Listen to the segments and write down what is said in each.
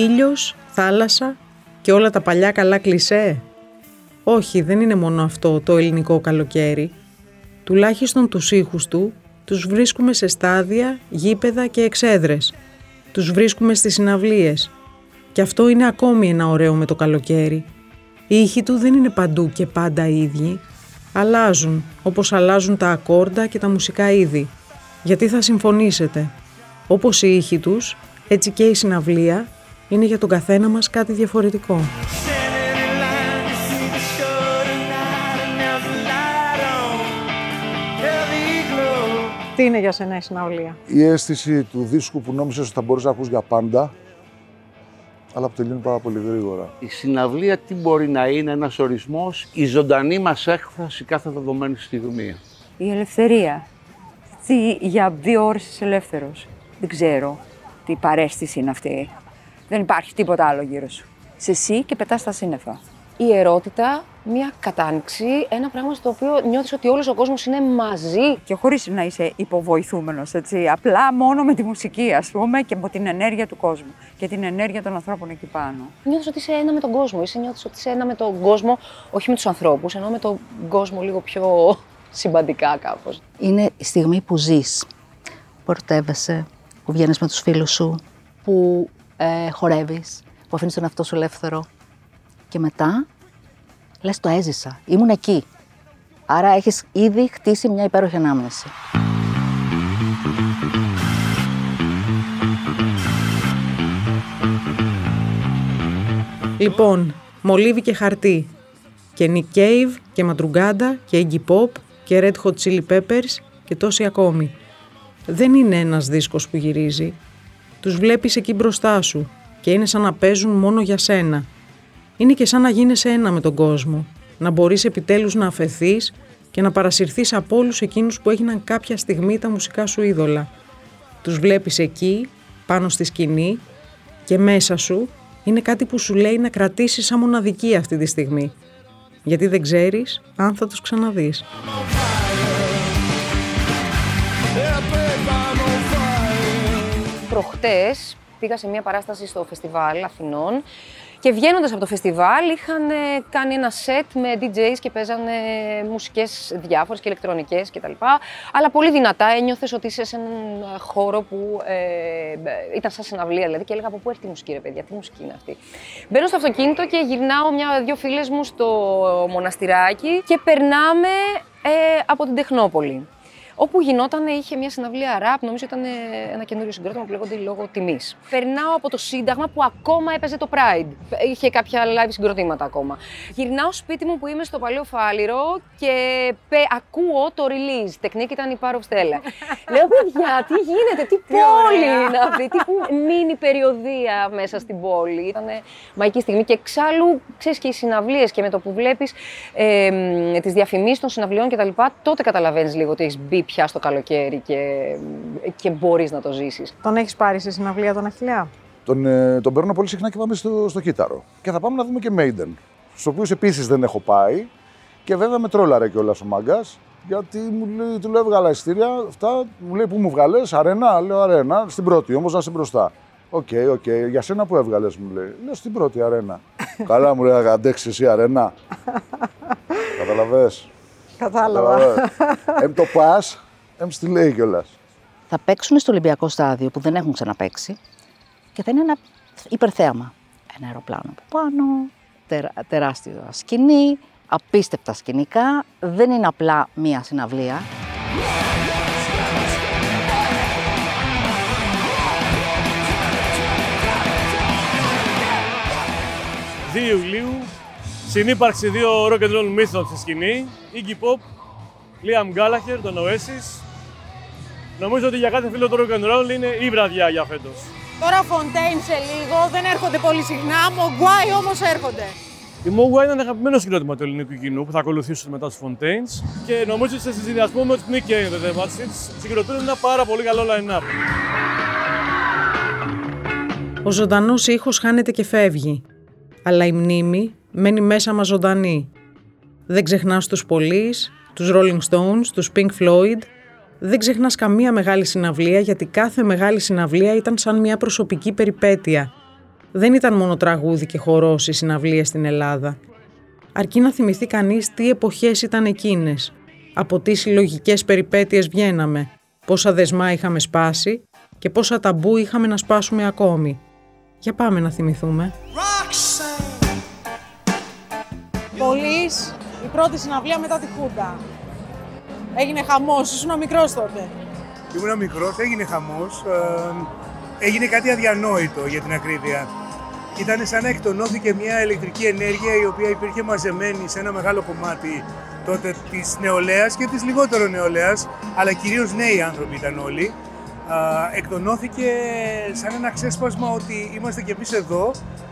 Ήλιος, θάλασσα και όλα τα παλιά καλά κλισέ. Όχι, δεν είναι μόνο αυτό το ελληνικό καλοκαίρι. Τουλάχιστον τους ήχους του τους βρίσκουμε σε στάδια, γήπεδα και εξέδρες. Τους βρίσκουμε στις συναυλίες. Και αυτό είναι ακόμη ένα ωραίο με το καλοκαίρι. Οι ήχοι του δεν είναι παντού και πάντα οι ίδιοι. Αλλάζουν, όπως αλλάζουν τα ακόρντα και τα μουσικά είδη. Γιατί θα συμφωνήσετε. Όπως οι ήχοι τους, έτσι και η συναυλία είναι για τον καθένα μας κάτι διαφορετικό. Τι είναι για σένα η συναυλία; Η αίσθηση του δίσκου που νόμιζες ότι θα μπορείς να ακούς για πάντα, αλλά που τελειώνει πάρα πολύ γρήγορα. Η συναυλία τι μπορεί να είναι ένας ορισμός, η ζωντανή μας έκφραση κάθε δεδομένη στιγμή. Η ελευθερία. Τι, για δύο ώρες είσαι ελεύθερος. Δεν ξέρω τι παρέστηση είναι αυτή. Δεν υπάρχει τίποτα άλλο γύρω σου. Σε εσύ και πετάς τα σύννεφα. η ερώτητα, μια κατάνοιξη, ένα πράγμα στο οποίο νιώθεις ότι όλος ο κόσμος είναι μαζί. Και χωρίς να είσαι υποβοηθούμενος, έτσι. Απλά μόνο με τη μουσική, ας πούμε, και με την ενέργεια του κόσμου και την ενέργεια των ανθρώπων εκεί πάνω. Νιώθεις ότι είσαι ένα με τον κόσμο, είσαι νιώθεις ότι είσαι ένα με τον κόσμο, όχι με τους ανθρώπους, ενώ με τον κόσμο λίγο πιο συμπαντικά κάπως. Είναι η στιγμή που ζεις, που ερωτεύεσαι, που βγαίνεις με τους φίλους σου, που ε, χορεύεις, που αφήνεις τον εαυτό σου ελεύθερο. Και μετά λες το έζησα, ήμουν εκεί. Άρα έχεις ήδη χτίσει μια υπέροχη ανάμνηση. Λοιπόν, μολύβι και χαρτί. Και Nick Cave και Μαντρουγκάντα και Iggy Pop και Red Hot Chili Peppers και τόσοι ακόμη. Δεν είναι ένας δίσκος που γυρίζει. Τους βλέπεις εκεί μπροστά σου και είναι σαν να παίζουν μόνο για σένα. Είναι και σαν να γίνεσαι ένα με τον κόσμο. Να μπορείς επιτέλους να αφαιθείς και να παρασυρθείς από όλους εκείνους που έγιναν κάποια στιγμή τα μουσικά σου είδωλα. Τους βλέπεις εκεί, πάνω στη σκηνή και μέσα σου είναι κάτι που σου λέει να κρατήσεις σαν μοναδική αυτή τη στιγμή. Γιατί δεν ξέρεις αν θα τους ξαναδείς. Προχτές πήγα σε μια παράσταση στο φεστιβάλ Αθηνών και βγαίνοντας από το φεστιβάλ είχαν ε, κάνει ένα σετ με DJs και παίζανε μουσικές διάφορες και ηλεκτρονικές κτλ. Αλλά πολύ δυνατά ένιωθες ότι είσαι σε έναν χώρο που ε, ήταν σαν συναυλία δηλαδή και έλεγα από πού έρχεται η μουσική, ρε παιδιά, τι μουσική είναι αυτή. Μπαίνω στο αυτοκίνητο και γυρνάω μια-δυο φίλες μου στο μοναστηράκι και περνάμε ε, από την Τεχνόπολη. Όπου γινόταν, είχε μια συναυλία ραπ, νομίζω ήταν ε, ένα καινούριο συγκρότημα που λέγονται λόγω τιμής. Περνάω από το Σύνταγμα που ακόμα έπαιζε το Pride. Είχε κάποια live συγκροτήματα ακόμα. Γυρνάω σπίτι μου που είμαι στο Παλαιό Φάληρο και πε, ακούω το release. Τεχνίκη ήταν η Power of Stella. Λέω, παιδιά, τι γίνεται, τι πόλη είναι αυτή, τι μίνι περιοδία μέσα στην πόλη. Ήταν μαγική στιγμή και εξάλλου, ξέρεις και οι συναυλίες και με το που βλέπεις ε, τις διαφημίσεις των συναυλιών κτλ. Τότε καταλαβαίνεις λίγο ότι έχεις μπει πια στο καλοκαίρι και, και μπορείς να το ζήσεις. Τον έχεις πάρει σε συναυλία τον Αχιλιά. Τον, ε, τον παίρνω πολύ συχνά και πάμε στο, στο κύτταρο. Και θα πάμε να δούμε και Maiden. Στους οποίους επίσης δεν έχω πάει. Και βέβαια με τρόλαρε κιόλας ο μάγκας. Γιατί μου λέει, του λέω έβγαλα εισιτήρια, αυτά, μου λέει πού μου βγάλες, αρένα, λέω αρένα, στην πρώτη όμως να είσαι μπροστά. OK, okay, OK, okay. για σένα που έβγαλες, μου λέει. Λέω στην πρώτη αρένα. Καλά μου λέει, αντέξεις εσύ αρένα. Κατάλαβες. Κατάλαβα. Εμ το πας, εμ στη λέει κιόλας. Θα παίξουν στο Ολυμπιακό στάδιο που δεν έχουν ξαναπαίξει και θα είναι ένα υπερθέαμα. Ένα αεροπλάνο από πάνω, τερά, τεράστια σκηνή, απίστευτα σκηνικά. Δεν είναι απλά μία συναυλία. 2 Ιουλίου, συνύπαρξη δύο rock and roll μύθων στη σκηνή, Iggy Pop, Liam Gallagher, τον Oasis. Νομίζω ότι για κάθε φίλο του rock and roll είναι η βραδιά για φέτος. Τώρα Fontaine σε λίγο, δεν έρχονται πολύ συχνά, Mogwai όμως έρχονται. Η Mogwai είναι ένα αγαπημένο συγκρότημα του ελληνικού κοινού που θα ακολουθήσουν μετά τους Fontaines και νομίζω ότι σε συνδυασμό με τους Nick Cave και The Seeds συγκροτούν ένα πάρα πολύ καλό line-up. Ο ζωντανός ήχος χάνεται και φεύγει. Αλλά η μνήμη μένει μέσα μας ζωντανή. Δεν ξεχνάς τους Police, τους Rolling Stones, τους Pink Floyd. Δεν ξεχνάς καμία μεγάλη συναυλία γιατί κάθε μεγάλη συναυλία ήταν σαν μια προσωπική περιπέτεια. Δεν ήταν μόνο τραγούδι και χορός η συναυλία στην Ελλάδα. Αρκεί να θυμηθεί κανείς τι εποχές ήταν εκείνες, από τι συλλογικές περιπέτειες βγαίναμε, πόσα δεσμά είχαμε σπάσει και πόσα ταμπού είχαμε να σπάσουμε ακόμη. Για πάμε να θυμηθούμε. Πολύς, η πρώτη συναυλία μετά τη Χούντα. Έγινε χαμός, ήσουν μικρός τότε. Ήμουν μικρός, έγινε χαμός. Ε, έγινε κάτι αδιανόητο για την ακρίβεια. Ήταν σαν να εκτονώθηκε μια ηλεκτρική ενέργεια η οποία υπήρχε μαζεμένη σε ένα μεγάλο κομμάτι τότε της νεολαίας και της λιγότερο νεολαίας, αλλά κυρίως νέοι άνθρωποι ήταν όλοι. Ε, εκτονώθηκε σαν ένα ξέσπασμα ότι είμαστε κι εμείς εδώ, ε,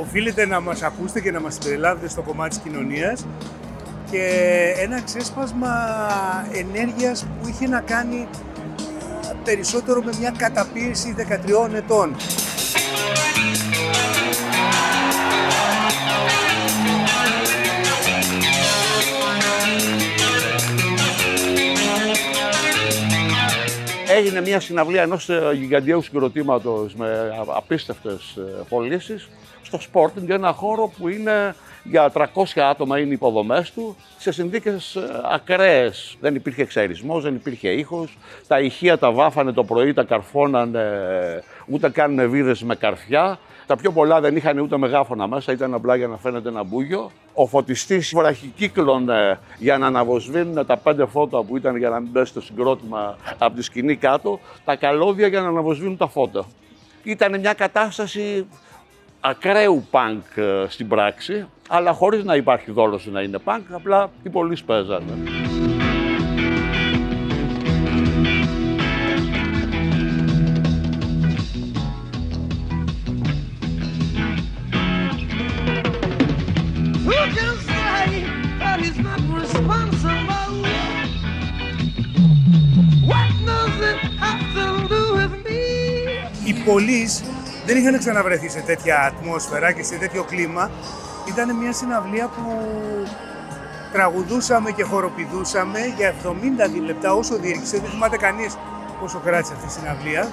οφείλετε να μας ακούσετε και να μας περιλάβετε στο κομμάτι της κοινωνίας και ένα ξέσπασμα ενέργειας που είχε να κάνει περισσότερο με μια καταπίεση 13 ετών. Έγινε μια συναυλία ενός γιγαντιαίου συγκροτήματος με απίστευτες πωλήσεις στο Sporting, ένα χώρο που είναι για 300 άτομα είναι οι υποδομές του σε συνθήκες ακραίες. Δεν υπήρχε εξαερισμό, δεν υπήρχε ήχος. Τα ηχεία τα βάφανε το πρωί, τα καρφώνανε, ούτε καν βίδες με καρφιά. Τα πιο πολλά δεν είχαν ούτε μεγάφωνα μέσα, ήταν απλά για να φαίνεται ένα μπούγιο. Ο φωτιστής βραχικύκλωνε για να αναβοσβήνουν τα πέντε φώτα που ήταν για να μην πέσει το συγκρότημα από τη σκηνή κάτω, τα καλώδια για να αναβοσβήνουν τα φώτα. Ήταν μια κατάσταση ακραίου πανκ στην πράξη, αλλά χωρίς να υπάρχει δόλος να είναι πανκ, απλά οι πολλοί παίζανε. Οι πολλοί δεν είχαν ξαναβρεθεί σε τέτοια ατμόσφαιρα και σε τέτοιο κλίμα. Ήταν μια συναυλία που τραγουδούσαμε και χοροπηδούσαμε για 70 λεπτά όσο διήρκησε. Δεν θυμάται κανείς πόσο κράτησε αυτή η συναυλία.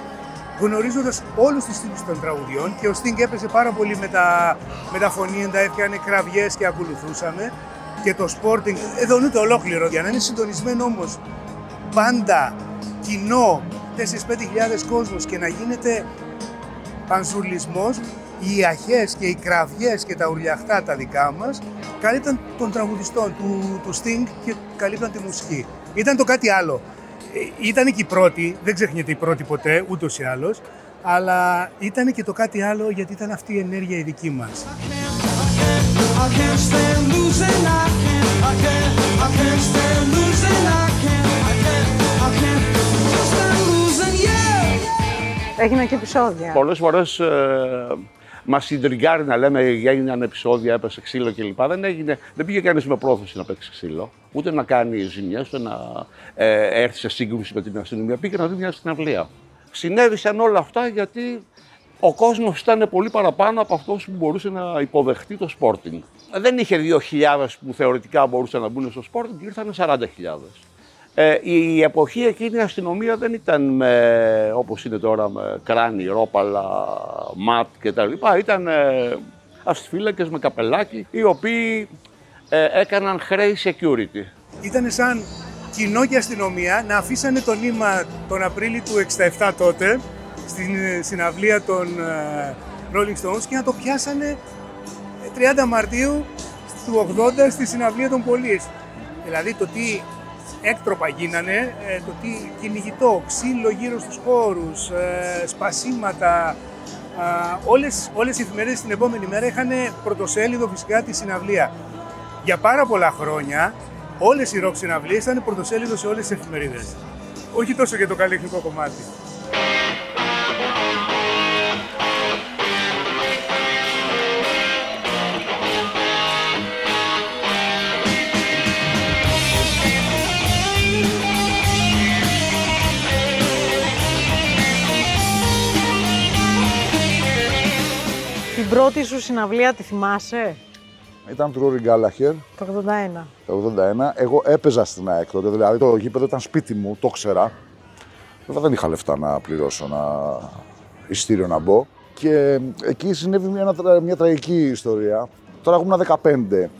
Γνωρίζοντας όλους τους τύπους των τραγουδιών και ο Στίνγκ έπεσε πάρα πολύ με τα, με τα φωνήεντα, έφτιανε κραυγές και ακολουθούσαμε. Και το Sporting, εδώ είναι το ολόκληρο. Για να είναι συντονισμένο όμως πάντα κοινό, 4-5 χιλιάδες κόσμος και να γίνεται πανσουλισμός, οι αχές και οι κραυγές και τα ουρλιαχτά τα δικά μας καλύπταν των τραγουδιστών του, του Sting και καλύπταν τη μουσική. Ήταν το κάτι άλλο. Ε, ήταν και η πρώτη, δεν ξεχνιέται η πρώτη ποτέ, ούτως ή άλλως, αλλά ήταν και το κάτι άλλο γιατί ήταν αυτή η ενέργεια η δική μας. Έγιναν και επεισόδια. Πολλές φορές ε, μας συντριγκάρει να λέμε έγιναν επεισόδια, έπεσε ξύλο κλπ. Δεν, έγινε, δεν πήγε κανείς με πρόθεση να παίξει ξύλο, ούτε να κάνει ζημιές, ούτε να ε, έρθει σε σύγκρουση με την αστυνομία. Πήγε να δει μια συναυλία. Συνέβησαν όλα αυτά γιατί ο κόσμος ήταν πολύ παραπάνω από αυτός που μπορούσε να υποδεχτεί το Sporting. Δεν είχε 2.000 που θεωρητικά μπορούσαν να μπουν στο Sporting, ήρθαν 40.000. Ε, η εποχή εκείνη η αστυνομία δεν ήταν με, όπως είναι τώρα με κράνη, ρόπαλα, ματ κτλ. Ήταν ε, αστυφύλακες με καπελάκι, οι οποίοι ε, έκαναν χρέη security. Ήταν σαν κοινό και αστυνομία να αφήσανε το νήμα τον Απρίλιο του 67 τότε, στην συναυλία των ε, Rolling Stones και να το πιάσανε 30 Μαρτίου του 80 στη συναυλία των Πολίς. Δηλαδή το τι έκτροπα γίνανε, ε, το τι κυνηγητό, ξύλο γύρω στους χώρους, ε, σπασίματα, όλες, όλες οι εφημερίδες την επόμενη μέρα είχαν πρωτοσέλιδο φυσικά τη συναυλία. Για πάρα πολλά χρόνια όλες οι ροκ συναυλίες ήταν πρωτοσέλιδο σε όλες τις εφημερίδες. Όχι τόσο για το καλλιτεχνικό κομμάτι. Πρώτη σου συναυλία τη θυμάσαι; Ήταν του Ρόρι Γκάλαχερ. Το 81. Το 81. Εγώ έπαιζα στην ΑΕΚ τότε, δηλαδή το γήπεδο ήταν σπίτι μου, το ξέρα. Βέβαια δεν είχα λεφτά να πληρώσω ένα ειστήριο να μπω. Και εκεί συνέβη μια, τρα- μια τραγική ιστορία. Τώρα ήμουν 15.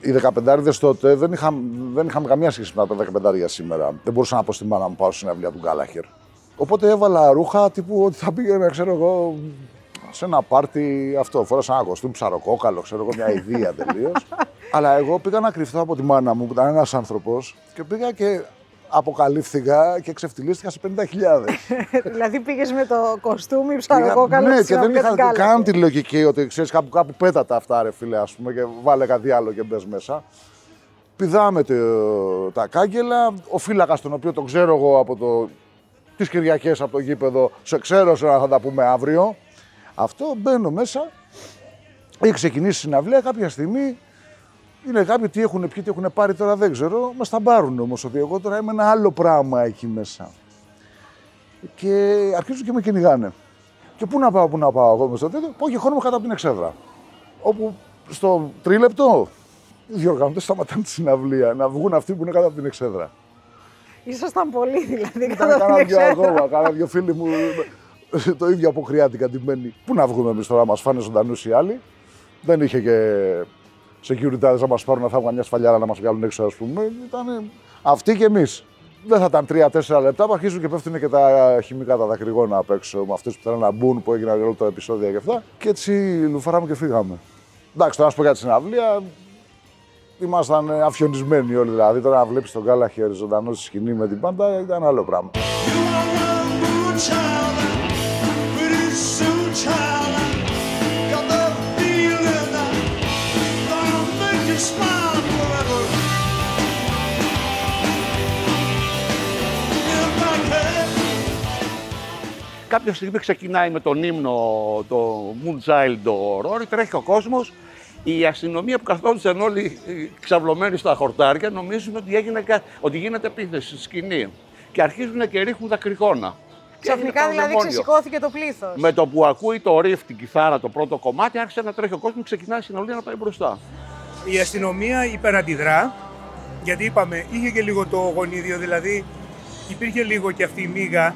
Οι 15 τότε δεν, είχα, δεν είχαμε καμία σχέση με τα 15 σήμερα. Δεν μπορούσα να πω στη μάνα μου πάω στη συναυλία του Γκάλαχερ. Οπότε έβαλα ρούχα τύπου ότι θα πήγαινα, ξέρω εγώ, σε ένα πάρτι αυτό. Φόρασα ένα κοστούμι ψαροκόκαλο, ξέρω εγώ, μια ιδέα τελείως. Αλλά εγώ πήγα να κρυφτώ από τη μάνα μου που ήταν ένας άνθρωπος και πήγα και αποκαλύφθηκα και ξεφτυλίστηκα σε 50.000. δηλαδή πήγες με το κοστούμι ψαροκόκαλο ναι, στη και δεν συναυλίας είχα του Γκάλαχερ. καν τη λογική ότι ξέρεις κάπου, κάπου πέτατα αυτά, ρε φίλε, ας πούμε, και βάλε κάτι άλλο και μπες μέσα. Πηδάμε το, τα κάγκελα. Ο φύλακας, τον οποίο τον ξέρω εγώ από το, τις Κυριακές από το γήπεδο, σε ξέρω σε θα τα πούμε αύριο. Αυτό μπαίνω μέσα. Έχει ξεκινήσει η συναυλία κάποια στιγμή. Είναι κάποιοι τι έχουν πιει, τι έχουν πάρει τώρα δεν ξέρω. Μας τα πάρουν όμως ότι εγώ τώρα είμαι ένα άλλο πράγμα εκεί μέσα. Και αρχίζουν και με κυνηγάνε. Και πού να πάω, πού να πάω εγώ με στο τέτοιο, πάω και χώνομαι κάτω από την εξέδρα. Όπου στο τρίλεπτο οι διοργανωτέ σταματάνε τη συναυλία να βγουν αυτοί που είναι κάτω από την εξέδρα. Ήσασταν πολλοί δηλαδή. Ήταν κάτω από την κάνα δυο εξέδρα. ακόμα, κάνα δυο φίλοι μου το ίδιο αποκριάτικα ντυμένοι. Πού να βγούμε εμείς τώρα, να μας φάνε ζωντανούς οι άλλοι. Δεν είχε και security να μας πάρουν να φάγουν μια σφαλιάρα να μας βγάλουν έξω, ας πούμε. Ήταν αυτοί και εμείς. Δεν θα ήταν 3-4 λεπτά που αρχίζουν και πέφτουν και τα χημικά τα δακρυγόνα απ' έξω με αυτού που θέλουν να μπουν, που έγιναν όλο το επεισόδιο και αυτά. Και έτσι λουφαράμε και φύγαμε. Εντάξει, τώρα να σου πω για τη συναυλία. Ήμασταν αφιονισμένοι όλοι δηλαδή. Τώρα να βλέπεις τον Γκάλαχερ ζωντανός στη σκηνή με την πάντα ήταν άλλο πράγμα. Κάποια στιγμή ξεκινάει με τον ύμνο το Moonchild το Rory, τρέχει ο κόσμος. Η αστυνομία που καθόντουσαν όλοι ε, ξαυλωμένοι στα χορτάρια νομίζουν ότι, έγινε, κα- ότι γίνεται επίθεση στη σκηνή. Και αρχίζουν και ρίχνουν δακρυγόνα. Και έγινε Ξαφνικά δηλαδή πανδαιμόνιο. ξεσηκώθηκε το πλήθος. Με το που ακούει το riff, την κιθάρα, το πρώτο κομμάτι, άρχισε να τρέχει ο κόσμος, ξεκινάει η συνολία να πάει μπροστά. Η αστυνομία υπεραντιδρά, γιατί είπαμε, είχε και λίγο το γονίδιο, δηλαδή υπήρχε λίγο και αυτή η μίγα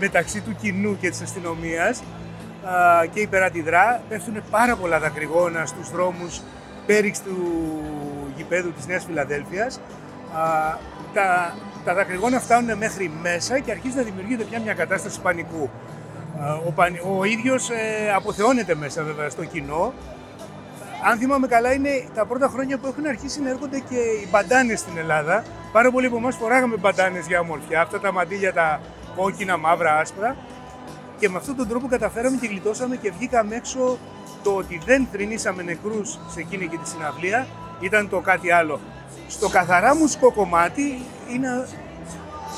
μεταξύ του κοινού και της αστυνομίας α, και υπεραντιδρά. Πέφτουν πάρα πολλά δακρυγόνα στους δρόμους πέριξ του γηπέδου της Νέας Φιλαδέλφειας. Α, τα, τα δακρυγόνα φτάνουν μέχρι μέσα και αρχίζει να δημιουργείται πια μια κατάσταση πανικού. Α, Ο, πανι- ο ίδιος ε, αποθεώνεται μέσα βέβαια στο κοινό αν θυμάμαι καλά, είναι τα πρώτα χρόνια που έχουν αρχίσει να έρχονται και οι μπαντάνες στην Ελλάδα. Πάρα πολλοί από εμάς φοράγαμε μπαντάνες για ομορφιά, αυτά τα μαντίλια τα κόκκινα, μαύρα, άσπρα. Και με αυτόν τον τρόπο καταφέραμε και γλιτώσαμε και βγήκαμε έξω το ότι δεν θρυνήσαμε νεκρούς σε εκείνη και τη συναυλία, ήταν το κάτι άλλο. Στο καθαρά μουσικό κομμάτι είναι,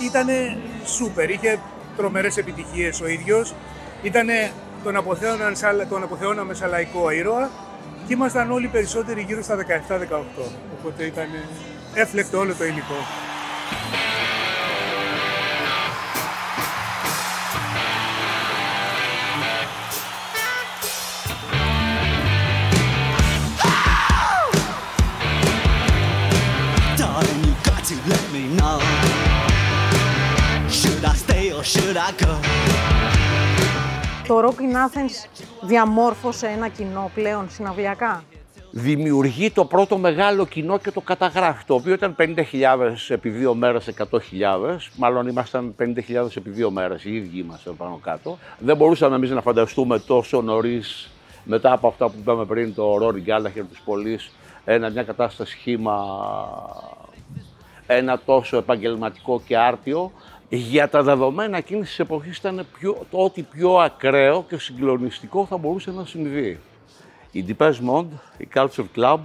ήτανε σούπερ, είχε τρομερές επιτυχίες ο ίδιος, ήτανε, τον, αποθέωναν, σαν- τον αποθεώναμε σαν λαϊκό ήρωα και ήμασταν όλοι περισσότεροι γύρω στα 17-18. Οπότε ήταν έφλεκτο όλο το υλικό. Me know. Should I stay or should I go? Το Rock in Athens διαμόρφωσε ένα κοινό πλέον συναυλιακά; Δημιουργεί το πρώτο μεγάλο κοινό και το καταγράφει, το οποίο ήταν 50.000 επί δύο μέρες, 100.000. Μάλλον ήμασταν 50.000 επί δύο μέρες, οι ίδιοι ήμασταν πάνω κάτω. Δεν μπορούσαμε εμείς να φανταστούμε τόσο νωρίς μετά από αυτά που είπαμε πριν, το Ρόρι Γκάλαχερ τους Πολύς, ένα, μια κατάσταση σχήμα ένα τόσο επαγγελματικό και άρτιο. Για τα δεδομένα εκείνης της εποχής ήταν πιο, το ότι πιο ακραίο και συγκλονιστικό θα μπορούσε να συμβεί. Η Depeche Mode, η Culture Club,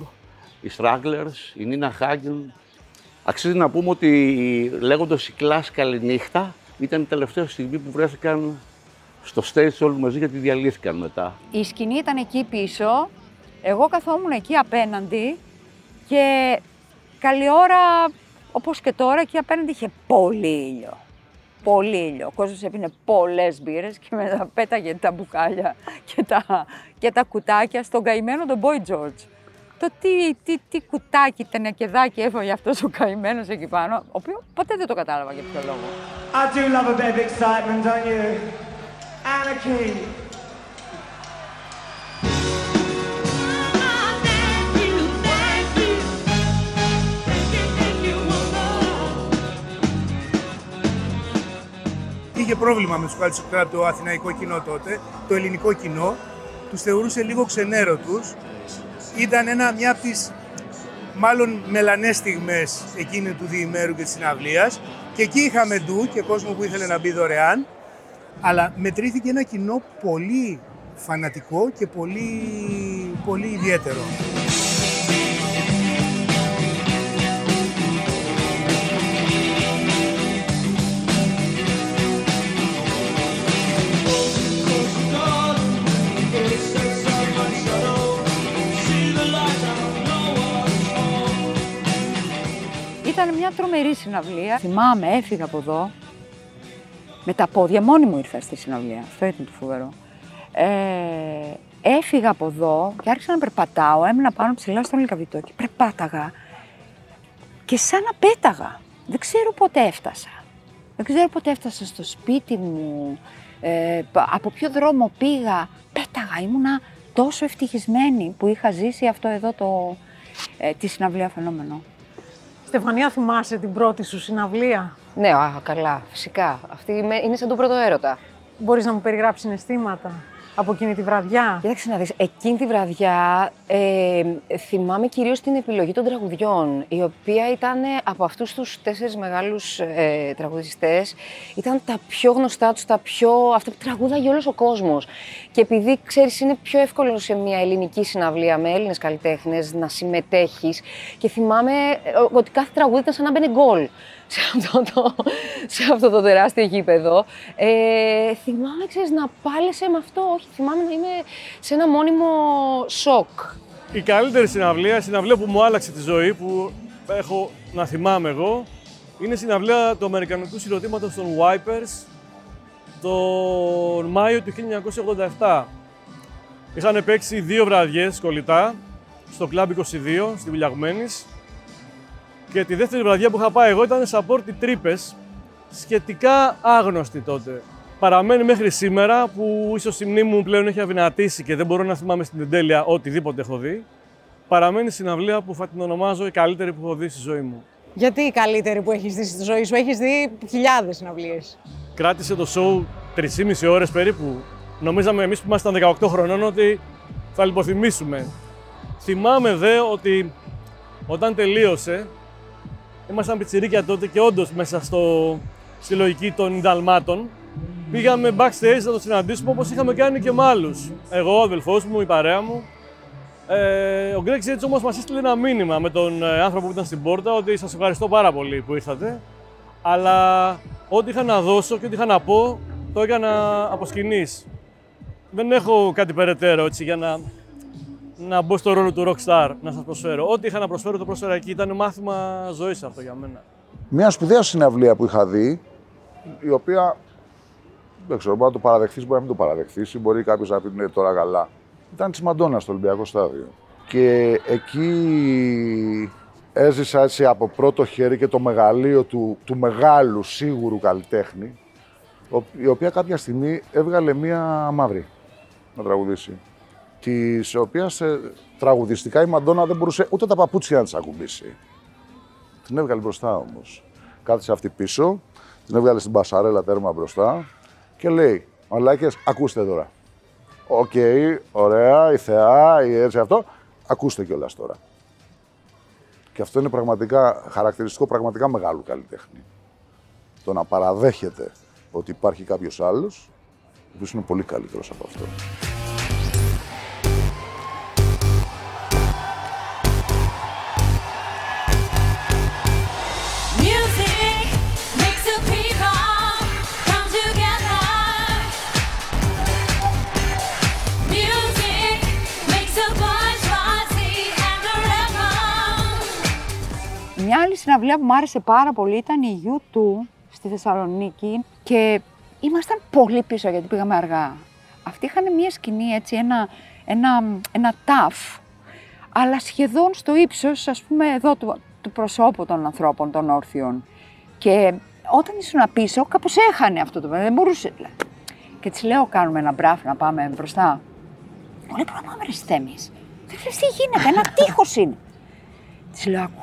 οι Stragglers, η Nina Hagen. Αξίζει να πούμε ότι λέγοντας η κλάση καληνύχτα ήταν η τελευταία στιγμή που βρέθηκαν στο stage όλοι μαζί γιατί διαλύθηκαν μετά. Η σκηνή ήταν εκεί πίσω, εγώ καθόμουν εκεί απέναντι και καλή ώρα, όπως και τώρα, εκεί απέναντι είχε πολύ ήλιο. Πολύ ήλιο. Ο κόσμος έπινε πολλές μπύρες και μετά πέταγε τα μπουκάλια και τα, και τα κουτάκια στον καημένο τον Boy George. Το τι, τι, τι κουτάκι, τενεκεδάκι έφαγε αυτός ο καημένος εκεί πάνω, ο οποίος ποτέ δεν το κατάλαβα για ποιο λόγο. I do love a bit of excitement, don't you? Anarchy. Είχε πρόβλημα με τους Culture Club το αθηναϊκό κοινό τότε, το ελληνικό κοινό. Τους θεωρούσε λίγο ξενέρωτους. Ήταν ένα, μια από τις μάλλον μελανές στιγμές εκείνη του διημέρου και της συναυλίας. Και εκεί είχαμε ντου και κόσμο που ήθελε να μπει δωρεάν. Αλλά μετρήθηκε ένα κοινό πολύ φανατικό και πολύ, πολύ ιδιαίτερο. Μια τρομερή συναυλία. Θυμάμαι, έφυγα από εδώ. Με τα πόδια μόνη μου ήρθα στη συναυλία. Αυτό ήταν το φοβερό. Ε, έφυγα από εδώ και άρχισα να περπατάω. Έμεινα πάνω ψηλά στον Λικαβιτό και περπάταγα. Και σαν να πέταγα. Δεν ξέρω πότε έφτασα. Δεν ξέρω πότε έφτασα στο σπίτι μου. Ε, π- από ποιο δρόμο πήγα. Πέταγα. Ήμουνα τόσο ευτυχισμένη που είχα ζήσει αυτό εδώ το, ε, τη συναυλία φαινόμενο. Στεφανία, θυμάσαι την πρώτη σου συναυλία; Ναι, α, καλά, φυσικά. Αυτή με- είναι σαν τον πρώτο έρωτα. Μπορείς να μου περιγράψεις συναισθήματα; Από εκείνη τη βραδιά. Κοίταξε να δεις, εκείνη τη βραδιά ε, θυμάμαι κυρίως την επιλογή των τραγουδιών, η οποία ήταν από αυτούς τους τέσσερις μεγάλους ε, τραγουδιστές, ήταν τα πιο γνωστά τους, τα πιο, αυτά που τραγούδαγε όλος ο κόσμος. Και επειδή, ξέρεις, είναι πιο εύκολο σε μια ελληνική συναυλία με Έλληνες καλλιτέχνες να συμμετέχεις και θυμάμαι ε, ότι κάθε τραγούδι ήταν σαν να μπαίνει γκολ σε αυτό το, σε αυτό το τεράστιο γήπεδο. Ε, θυμάμαι, ξέρεις, να πάλεσαι με αυτό. Όχι, θυμάμαι να είμαι σε ένα μόνιμο σοκ. Η καλύτερη συναυλία, η συναυλία που μου άλλαξε τη ζωή, που έχω να θυμάμαι εγώ, είναι η συναυλία του Αμερικανικού συγκροτήματος των Wipers τον Μάιο του 1987. Είχαν παίξει δύο βραδιές κολλητά στο Club 22 στη Βιλιαγμένης και τη δεύτερη βραδιά που είχα πάει εγώ ήταν σε απόρτι τρύπες, σχετικά άγνωστη τότε. Παραμένει μέχρι σήμερα που ίσως η μνήμη μου πλέον έχει αδυνατήσει και δεν μπορώ να θυμάμαι στην εντέλεια οτιδήποτε έχω δει. Παραμένει συναυλία που θα την ονομάζω η καλύτερη που έχω δει στη ζωή μου. Γιατί η καλύτερη που έχεις δει στη ζωή σου, έχεις δει χιλιάδες συναυλίες. Κράτησε το show 3,5 ώρες περίπου. Νομίζαμε εμείς που ήμασταν 18 χρονών ότι θα λιποθυμήσουμε. Θυμάμαι δε ότι όταν τελείωσε, ήμασταν πιτσιρίκια τότε και όντως μέσα στο, στη λογική των Ινδαλμάτων, πήγαμε backstage να το συναντήσουμε όπως είχαμε κάνει και με άλλους. Εγώ, ο αδελφός μου, η παρέα μου. Ε, ο Greg έτσι όμως μας έστειλε ένα μήνυμα με τον ε, άνθρωπο που ήταν στην πόρτα ότι σας ευχαριστώ πάρα πολύ που ήρθατε. Αλλά ό,τι είχα να δώσω και ό,τι είχα να πω το έκανα από σκηνής. Δεν έχω κάτι περαιτέρω έτσι για να, να μπω στο ρόλο του rockstar να σας προσφέρω. Ό,τι είχα να προσφέρω το πρόσφερα εκεί. Ήταν μάθημα ζωής αυτό για μένα. Μια σπουδαία συναυλία που είχα δει, η οποία δεν ξέρω, μπορεί να το παραδεχθείς, μπορεί να μην το παραδεχθείς, μπορεί κάποιος να πει ναι, τώρα καλά. Ήταν της Μαντόνα στο Ολυμπιακό Στάδιο. Και εκεί έζησα έτσι από πρώτο χέρι και το μεγαλείο του, του μεγάλου σίγουρου καλλιτέχνη, ο- η οποία κάποια στιγμή έβγαλε μία μαύρη να τραγουδήσει. Της οποίας τραγουδιστικά η Μαντόνα δεν μπορούσε ούτε τα παπούτσια να της ακουμπήσει. Την έβγαλε μπροστά όμως. Κάθισε αυτή πίσω, την έβγαλε στην πασαρέλα τέρμα μπροστά και λέει: Μαλάκες, ακούστε τώρα. Οκ, ωραία, η θεά, η έτσι αυτό. Ακούστε κιόλας τώρα. Και αυτό είναι πραγματικά χαρακτηριστικό πραγματικά μεγάλου καλλιτέχνη. Το να παραδέχεται ότι υπάρχει κάποιος άλλος, ο οποίος είναι πολύ καλύτερος από αυτό. Μια άλλη συναυλία που μου άρεσε πάρα πολύ ήταν η U2 στη Θεσσαλονίκη και ήμασταν πολύ πίσω γιατί πήγαμε αργά. Αυτοί είχαν μια σκηνή έτσι, ένα, ένα, ένα ταφ, αλλά σχεδόν στο ύψος, ας πούμε, εδώ του, του προσώπου των ανθρώπων, των όρθιων. Και όταν ήσουν πίσω, κάπως έχανε αυτό το πράγμα, δεν μπορούσε. δηλαδή. Και της λέω, κάνουμε ένα μπράφ να πάμε μπροστά. Μου λέει, μπορούμε να πάμε ρε Στέμις. Δεν ξέρεις τι γίνεται, ένα τείχος είναι. Της λέω, άκου,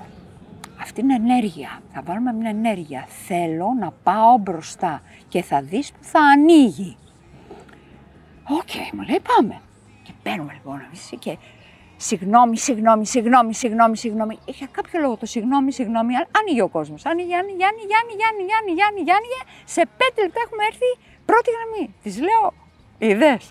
αυτή είναι ενέργεια. Θα βάλουμε μια ενέργεια. Θέλω να πάω μπροστά και θα δεις που θα ανοίγει. Οκ, μου λέει πάμε. Και παίρνουμε λοιπόν εμείς και συγγνώμη, συγγνώμη, συγγνώμη, συγγνώμη, συγγνώμη. Για κάποιο λόγο το συγγνώμη, συγγνώμη, α- άνοιγε ο κόσμος. Άνοιγε, άνοιγε, άνοιγε, άνοιγε, άνοιγε, άνοιγε, άνοιγε, άνοιγε. Σε πέντε λεπτά έχουμε έρθει πρώτη γραμμή. Της λέω, είδες.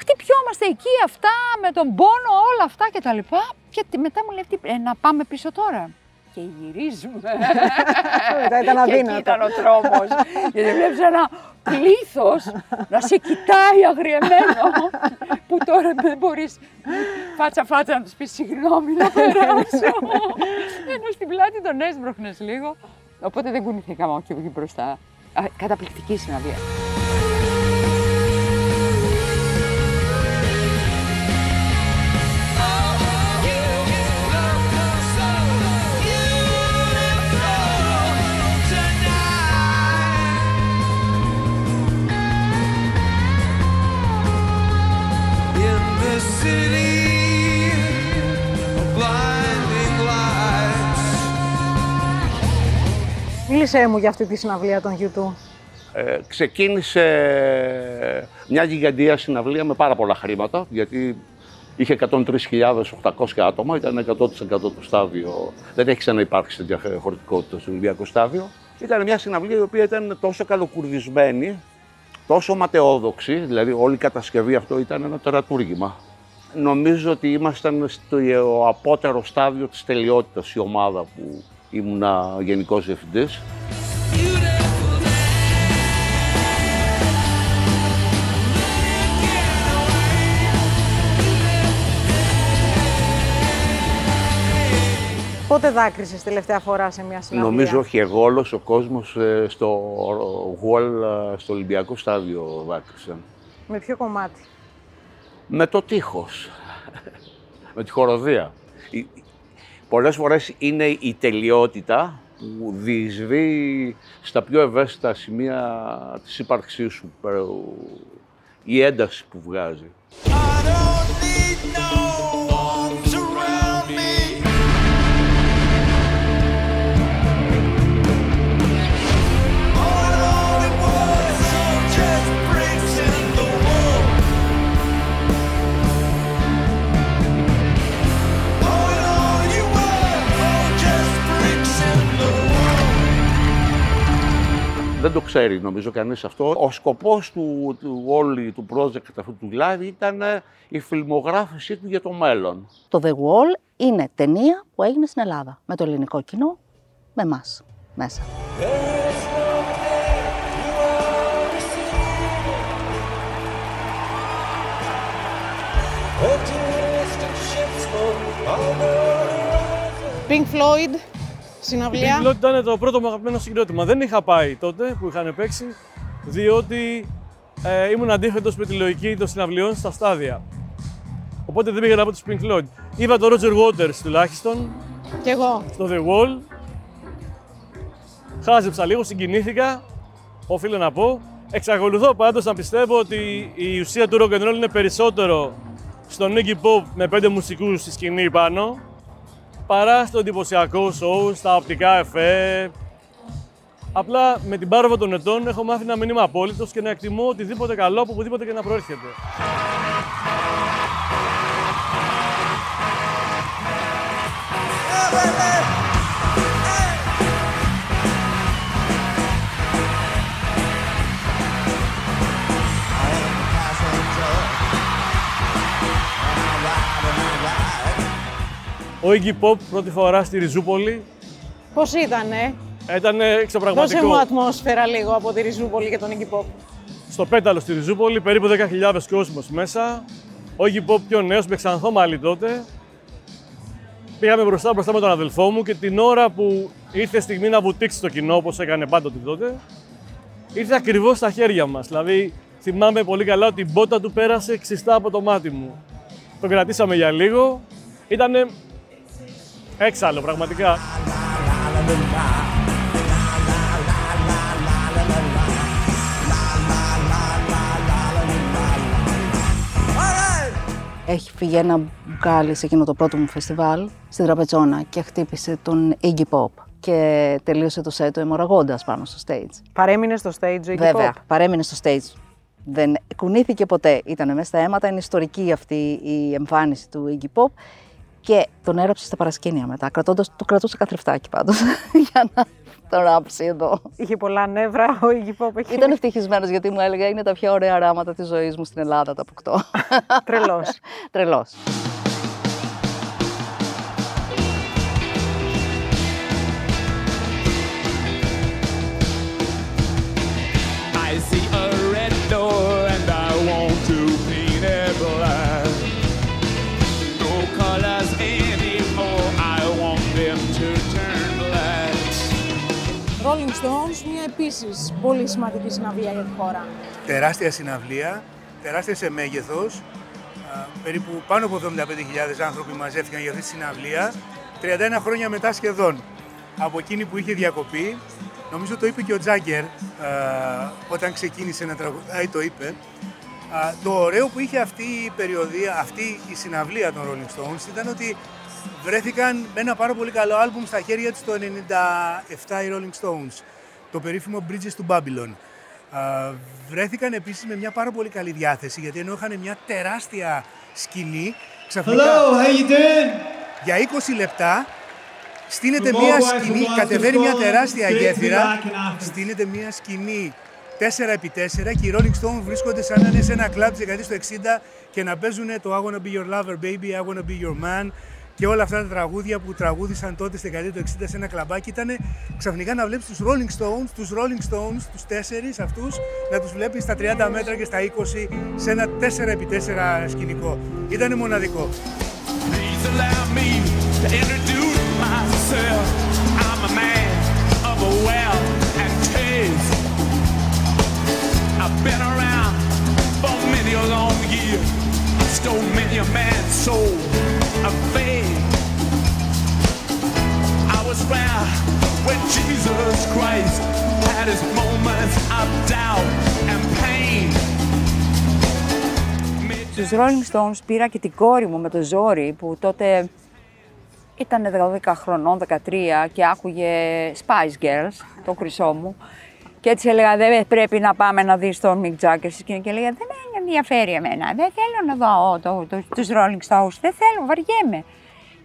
Χτυπιόμαστε εκεί αυτά με τον πόνο, όλα αυτά και τα λοιπά. Και τι- μετά μου λέει, αυτή, «Ε, να πάμε πίσω τώρα. Και γυρίζουμε. Μετά ήταν Και εκεί αδύνατο. ήταν ο τρόμος. Γιατί βλέπεις ένα πλήθος να σε κοιτάει αγριεμένο. που τώρα δεν μπορείς φάτσα φάτσα να τους πεις συγγνώμη να περάσω. Ενώ στην πλάτη τον έσπροχνες λίγο. Οπότε δεν κουνηθήκαμε εκεί εκεί μπροστά. Α, Καταπληκτική συναυλία. Μίλησέ μου για αυτή τη συναυλία των YouTube. Ε, ξεκίνησε μια γιγαντία συναυλία με πάρα πολλά χρήματα, γιατί είχε 103.800 άτομα, ήταν 100% το στάδιο. Δεν έχει ξαναυπάρξει τέτοια χωρητικότητα στο Ολυμπιακό στάδιο. Ήταν μια συναυλία η οποία ήταν τόσο καλοκουρδισμένη, τόσο ματαιόδοξη, δηλαδή όλη η κατασκευή αυτό ήταν ένα τερατούργημα. Νομίζω ότι ήμασταν στο απότερο στάδιο της τελειότητας η ομάδα που ήμουνα γενικός διευθυντής. Πότε δάκρυσες τελευταία φορά σε μια συναυλία; Νομίζω όχι εγώ, όλος ο κόσμος ε, στο Wall, ε, στο Ολυμπιακό στάδιο δάκρυσε. Με ποιο κομμάτι; Με το τείχος, με τη χοροδία. Η- Πολλές φορές είναι η τελειότητα που διεισδύει στα πιο ευαίσθητα σημεία της ύπαρξής σου, ε, η ένταση που βγάζει. Δεν το ξέρει νομίζω κανείς αυτό. Ο σκοπός του, του όλη του project αυτού του live ήταν ε, η φιλμογράφησή του για το μέλλον. Το The Wall είναι ταινία που έγινε στην Ελλάδα. Με το ελληνικό κοινό, με εμάς μέσα. Pink Floyd, συναυλία. Pink Floyd ήταν το πρώτο μου αγαπημένο συγκρότημα. Δεν είχα πάει τότε που είχαν παίξει, διότι ε, ήμουν αντίθετος με τη λογική των συναυλιών στα στάδια. Οπότε δεν πήγα να πω τους Pink Floyd. Είδα το Roger Waters τουλάχιστον Κι εγώ. στο The Wall. Χάζεψα λίγο, συγκινήθηκα, οφείλω να πω. Εξακολουθώ πάντως να πιστεύω ότι η ουσία του rock and roll είναι περισσότερο στον Iggy Pop με πέντε μουσικούς στη σκηνή πάνω, παρά στο εντυπωσιακό show, στα οπτικά εφέ. Απλά με την πάροδο των ετών έχω μάθει να μην είμαι απόλυτος και να εκτιμώ οτιδήποτε καλό από οπουδήποτε και να προέρχεται. Ο Iggy Pop πρώτη φορά στη Ριζούπολη Πώς ήτανε; ήταν Δώσε εξωπραγματικό. μου ατμόσφαιρα λίγο από τη Ριζούπολη και τον Iggy Pop. Στο πέταλο στη Ριζούπολη, περίπου 10.000 κόσμος μέσα. Ο Iggy Pop πιο νέος, με ξανθό μαλλί τότε. Πήγαμε μπροστά μπροστά με τον αδελφό μου και την ώρα που ήρθε η στιγμή να βουτήξει το κοινό, όπως έκανε πάντοτε τότε, ήρθε ακριβώς στα χέρια μας. Δηλαδή, θυμάμαι πολύ καλά ότι η μπότα του πέρασε ξιστά από το μάτι μου. Το κρατήσαμε για λίγο. Ήτανε έξαλλο, πραγματικά. Έχει φύγει ένα μπουκάλι σε εκείνο το πρώτο μου φεστιβάλ στην Τραπετσόνα και χτύπησε τον Iggy Pop και τελείωσε το σετ του αιμορραγώντας πάνω στο stage. Παρέμεινε στο stage ο Iggy Βέβαια, Pop; παρέμεινε στο stage. Δεν κουνήθηκε ποτέ. Ήταν μέσα στα αίματα. Είναι ιστορική αυτή η εμφάνιση του Iggy Pop. Και τον έραψε στα παρασκήνια μετά. Κρατώντας, το κρατούσε καθρεφτάκι πάντως για να το ράψει εδώ. Είχε πολλά νεύρα ο Iggy Pop εκεί. Ήταν ευτυχισμένος γιατί μου έλεγε είναι τα πιο ωραία ράματα της ζωής μου στην Ελλάδα τα αποκτώ. Τρελός. Τρελός. I see a red door Rolling Stones, μια επίσης πολύ σημαντική συναυλία για τη χώρα. τεράστια συναυλία, τεράστια σε μέγεθος. Περίπου πάνω από 75.000 άνθρωποι μαζεύτηκαν για αυτή τη συναυλία. 31 χρόνια μετά σχεδόν από εκείνη που είχε διακοπεί. Νομίζω το είπε και ο Τζάγκερ α, όταν ξεκίνησε να τραγουδάει, το είπε. Α, το ωραίο που είχε αυτή η περιοδία, αυτή η συναυλία των Rolling Stones ήταν ότι βρέθηκαν με ένα πάρα πολύ καλό άλμπουμ στα χέρια τους το 97 οι Rolling Stones, το περίφημο Bridges to Babylon. Α, βρέθηκαν επίσης με μια πάρα πολύ καλή διάθεση γιατί ενώ είχαν μια τεράστια σκηνή ξαφνικά Hello, how you doing? για 20 λεπτά στείνεται From μια all ways σκηνή, from κατεβαίνει μια Glasgow, τεράστια straight to be γέφυρα, back in Athens. στείνεται μια σκηνή 4x4 και οι Rolling Stones βρίσκονται σαν να είναι σε ένα κλαμπ της δεκαετίας του 60 και να παίζουν το I wanna be your lover baby, I wanna be your man και όλα αυτά τα τραγούδια που τραγούδισαν τότε στη δεκαετία του 60 σε ένα κλαμπάκι ήταν ξαφνικά να βλέπεις τους Rolling Stones, τους Rolling Stones, τους τέσσερις αυτούς, να τους βλέπεις στα 30 μέτρα και στα 20 σε ένα 4x4 σκηνικό. Ήταν μοναδικό. Please allow me to introduce myself. I'm a man of a wealth and taste. I've been around for many a long year. Stole many a man's soul στους Rolling Stones πήρα και την κόρη μου με το ζόρι που τότε ήταν 12 χρονών, 13 και άκουγε Spice Girls, το χρυσό μου. Και έτσι έλεγα δεν πρέπει να πάμε να δεις τον Mick Jagger στη σκηνή και έλεγα δεν με ενδιαφέρει εμένα, δεν θέλω να δω το, το, τους Rolling Stones, δεν θέλω, βαριέμαι.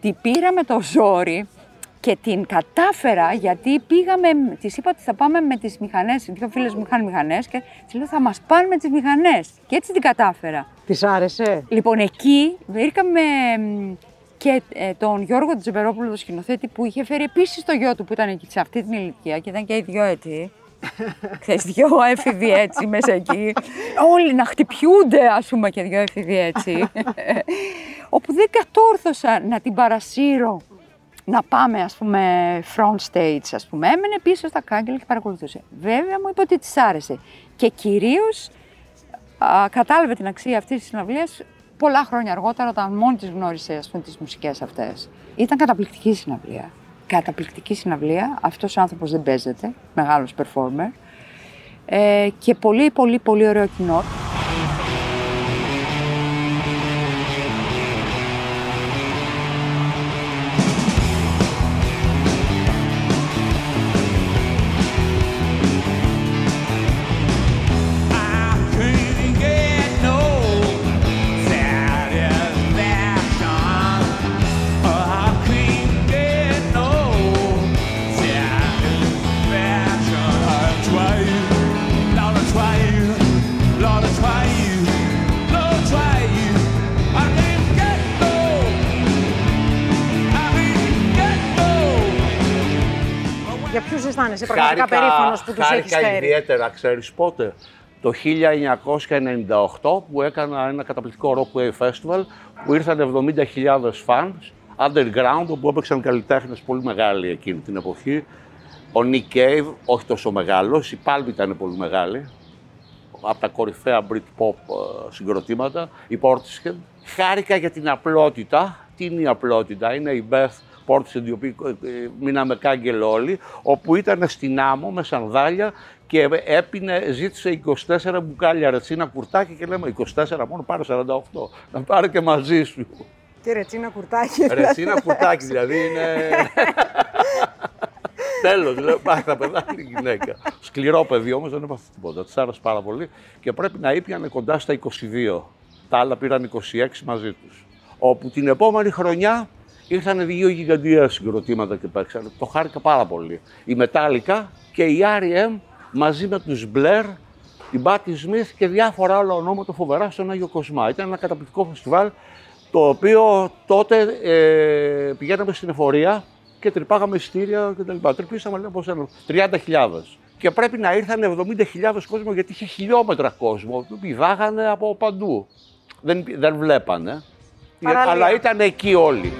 Τη πήρα με το ζόρι και την κατάφερα γιατί πήγαμε, της είπα ότι θα πάμε με τις μηχανές, οι δύο φίλες μου είχαν μηχανές και της λέω θα μας πάνε με τις μηχανές και έτσι την κατάφερα. Της άρεσε; Λοιπόν, εκεί βρήκαμε μ, και ε, τον Γιώργο Τζεμπερόπουλο, τον σκηνοθέτη, που είχε φέρει επίσης το γιο του που ήταν εκεί σε αυτή την ηλικία και ήταν και οι δυο έτσι. Ξέρεις, δυο έφηβοι έτσι μέσα εκεί. Όλοι να χτυπιούνται, ας πούμε, και δυο έφηβοι έτσι. Όπου δεν κατόρθωσα να την παρασύρω να πάμε, ας πούμε, front stage, ας πούμε. Έμενε πίσω στα κάγκελα και παρακολουθούσε. Βέβαια μου είπε ότι της άρεσε. Και κυρίως α, κατάλαβε την αξία αυτής της συναυλίας πολλά χρόνια αργότερα, όταν μόνη της γνώρισε ας πούμε, τις μουσικές αυτές. Ήταν καταπληκτική συναυλία. Καταπληκτική συναυλία. Αυτός ο άνθρωπος δεν παίζεται, μεγάλος performer. Ε, και πολύ, πολύ, πολύ ωραίο κοινό. Για ποιους αισθάνεσαι πραγματικά περήφανος που τους έχεις χάρηκα φέρει. ιδιαίτερα, ξέρεις πότε; Το 1998 που έκανα ένα καταπληκτικό Rock Wave Festival που ήρθαν 70.000 fans underground όπου έπαιξαν καλλιτέχνες πολύ μεγάλοι εκείνη την εποχή. Ο Nick Cave, όχι τόσο μεγάλος, η Palm ήταν πολύ μεγάλη, από τα κορυφαία Britpop ε, συγκροτήματα, η Portishead. Χάρηκα για την απλότητα. Τι είναι η απλότητα, είναι η Beth πόρτες εντιοπή, ε, μείναμε κάγκελ όλοι, όπου ήταν στην άμμο με σανδάλια και έπινε, ζήτησε 24 μπουκάλια ρετσίνα κουρτάκι και λέμε 24 μόνο πάρε 48, να πάρε και μαζί σου. Και ρετσίνα κουρτάκι. Ρετσίνα κουρτάκι δηλαδή είναι... Τέλος, λέω, πάει θα πεθάνει η γυναίκα. Σκληρό παιδί όμως, δεν έπαθε τίποτα. Της άρεσε πάρα πολύ και πρέπει να ήπιανε κοντά στα 22. Τα άλλα πήραν 26 μαζί τους. Όπου την επόμενη χρονιά ήρθαν δύο γιγαντιαία συγκροτήματα και παίξαν. Το χάρηκα πάρα πολύ. Η Μετάλλικα και η R.E.M. μαζί με τους Blair, την Πάτι Σμιθ και διάφορα άλλα ονόματα φοβερά στον Άγιο Κοσμά. Ήταν ένα καταπληκτικό φεστιβάλ το οποίο τότε ε, πηγαίναμε στην εφορία και τρυπάγαμε εισιτήρια κτλ. Τρυπήσαμε λέει, πώς έλεγα, 30.000. Και πρέπει να ήρθαν 70.000 κόσμο γιατί είχε χιλιόμετρα κόσμο. που Πηδάγανε από παντού. Δεν, δεν βλέπανε. Παραλία. Αλλά ήταν εκεί όλοι.